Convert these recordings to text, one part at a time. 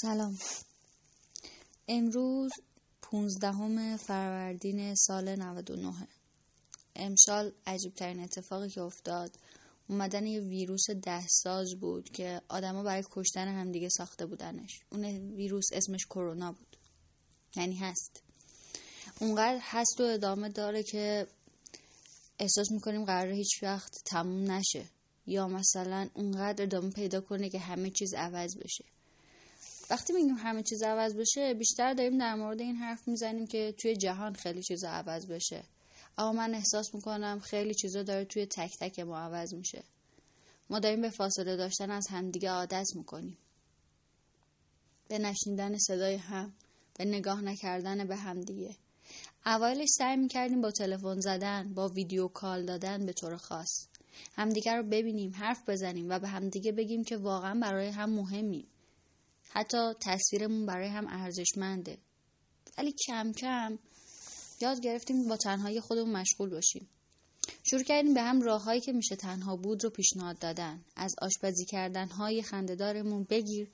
سلام. امروز پونزدهم فروردین سال 99 امسال عجیبترین اتفاقی که افتاد اومدن یه ویروس ده ساز بود که آدما برای کشتن همدیگه ساخته بودنش. اون ویروس اسمش کرونا بود. یعنی هست. اونقدر هست و ادامه داره که احساس می‌کنیم قرار هیچ وقت تموم نشه. یا مثلا اونقدر ادامه پیدا کنه که همه چیز عوض بشه. وقتی میگیم همه چیز عوض بشه بیشتر داریم در مورد این حرف می‌زنیم که توی جهان خیلی چیز عوض بشه. اما من احساس می‌کنم خیلی چیزا داره توی تک تک ما عوض میشه. ما داریم به فاصله داشتن از همدیگه عادت می‌کنیم. به نشنیدن صدای هم به نگاه نکردن به همدیگه. اوایلش سعی می‌کردیم با تلفن زدن با ویدیو کال دادن به طور خاص. همدیگه رو ببینیم حرف بزنیم و به همدیگه بگیم که واقعا برای هم مهمیم. حتی تصویرمون برای هم ارزشمنده. ولی کم کم یاد گرفتیم با تنهایی خودمون مشغول باشیم. شروع کردیم به هم راههایی که میشه تنها بود رو پیشنهاد دادن. از آشپزی کردن های خندهدارمون بگیر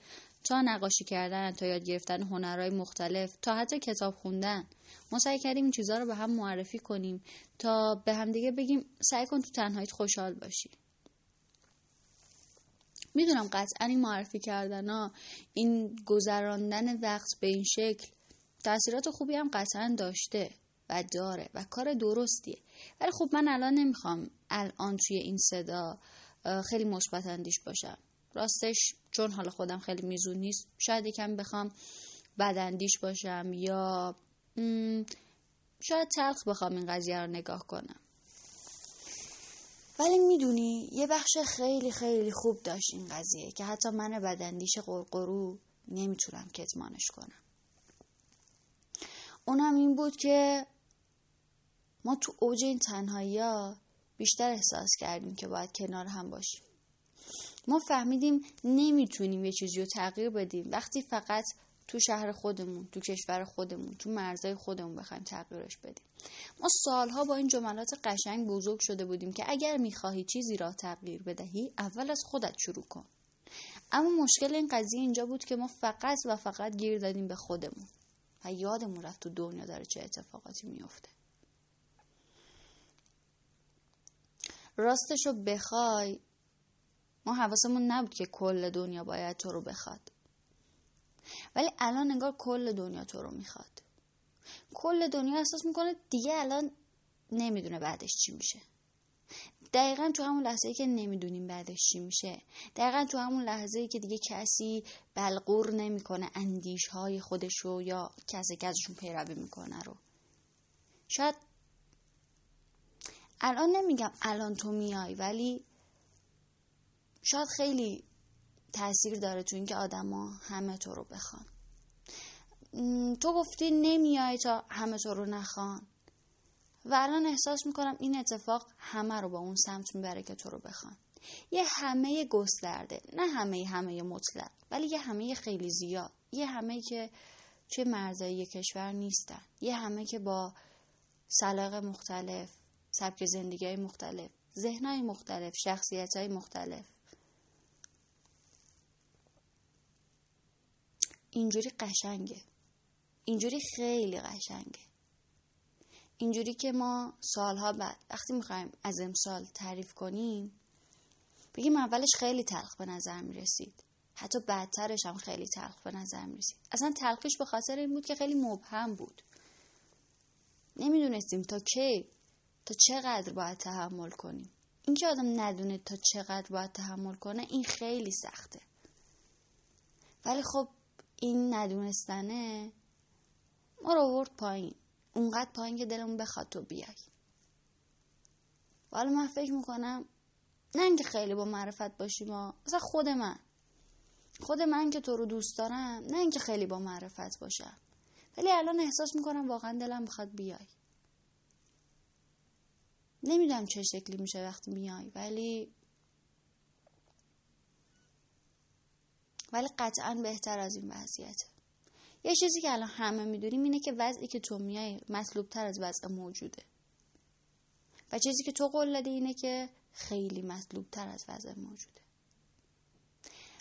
تا نقاشی کردن تا یاد گرفتن هنرهای مختلف تا حتی کتاب خوندن. ما سعی کردیم این چیزها رو به هم معرفی کنیم تا به همدیگه بگیم سعی کن تو تنهاییت خوشحال باشی. می‌دونم قطعا این معرفی کردن ها این گذراندن وقت به این شکل تاثیرات خوبی هم قطعا داشته و داره و کار درستیه. ولی خب من الان نمی‌خوام الان توی این صدا خیلی مثبت اندیش باشم. راستش چون حالا خودم خیلی میزون نیست شاید یکم بخوام بداندیش باشم یا شاید تلخ بخوام این قضیه رو نگاه کنم. ولی می‌دونی یه بخش خیلی خیلی خوب داشت این قضیه که حتی من بدندیش قرقرو نمی‌تونم کتمانش کنم. اونم این بود که ما تو اوج این تنهایی ها بیشتر احساس کردیم که باید کنار هم باشیم. ما فهمیدیم نمی‌تونیم یه چیزی رو تغییر بدیم. وقتی فقط تو شهر خودمون تو کشور خودمون تو مرزای خودمون بخوایم تغییرش بدیم. ما سالها با این جملات قشنگ بزرگ شده بودیم که اگر می‌خواهی چیزی را تغییر بدهی اول از خودت شروع کن. اما مشکل این قضیه اینجا بود که ما فقط و فقط گیر دادیم به خودمون و یادمون رفت تو دنیا داره چه اتفاقاتی میفته راستشو بخوای ما حواسمون نبود که کل دنیا باید تو رو بخواد. ولی الان انگار کل دنیا تو رو می‌خواد. کل دنیا احساس می‌کنه دیگه الان نمی‌دونه بعدش چی میشه. دقیقا تو همون لحظه ای که نمی‌دونیم بعدش چی میشه. دقیقا تو همون لحظه ای که دیگه کسی بلغور نمی‌کنه اندیش های خودشو یا کسی که ازشون پیروی می‌کنه رو. شاید الان نمیگم الان تو میای ولی شاید خیلی تاثیر داره تو اینکه آدما همه تو رو بخوان. تو گفتی نمیای تا همه تو رو نخوان. و الان احساس می‌کنم این اتفاق همه رو با اون سمت می‌بره که تو رو بخوان. یه همه گسترده نه همه همه مطلق ولی یه همه خیلی زیاد. یه همه که چه مرزایی کشور نیستن. یه همه که با سلاق مختلف سبک زندگی مختلف ذهنهای مختلف شخصیت های مختلف. اینجوری قشنگه. اینجوری خیلی قشنگه. اینجوری که ما سالها بعد وقتی می‌خوایم از امسال تعریف کنیم بگیم اولش خیلی تلخ به نظر می‌رسید. حتی بعدترش هم خیلی تلخ به نظر می‌رسید. اصلا تلخیش به خاطر این بود که خیلی مبهم بود. نمی‌دونستیم تا کی تا چقدر باید تحمل کنیم. اینکه آدم ندونه تا چقدر باید تحمل کنه این خیلی سخته. ولی خب این ندونستنه ما رو ورد پایین. اونقدر پایین که دلمون بخواد تو بیای. حالا من فکر می‌کنم نه اینکه خیلی با معرفت باشیم ما مثلا خود من. خود من که تو رو دوست دارم نه اینکه خیلی با معرفت باشم. ولی الان احساس می‌کنم واقعا دلم بخواد بیای. نمی‌دونم چه شکلی میشه وقتی میای ولی ولی قطعا بهتر از این وضعیته یه چیزی که الان همه می‌دونیم اینه که وضعی که تو میای مطلوب تر از وضع موجوده. و چیزی که تو قول دادی اینه که خیلی مطلوب تر از وضع موجوده.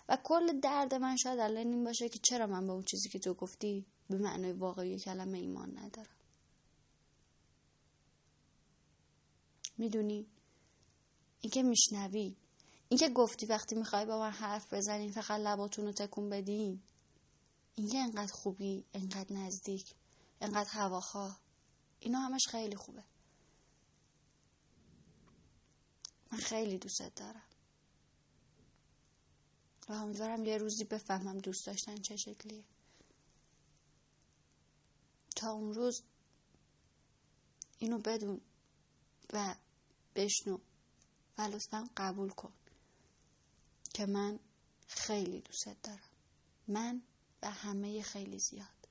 و کل درد من شاید الان این باشه که چرا من به اون چیزی که تو گفتی به معنای واقعی کلمه ایمان ندارم. می‌دونی؟ اینکه میشنوی اینکه گفتی وقتی می‌خوای با من حرف بزنین فقط لباتون رو تکون بدین اینکه انقدر خوبی انقدر نزدیک انقدر هواخواه. اینا همش خیلی خوبه. من خیلی دوستت دارم. و امیدوارم یه روزی بفهمم دوست داشتن چه شکلیه. تا اون روز اینو بدون و بشنو و لطفا قبول کن. که من خیلی دوستت دارم. من و همه خیلی زیاد.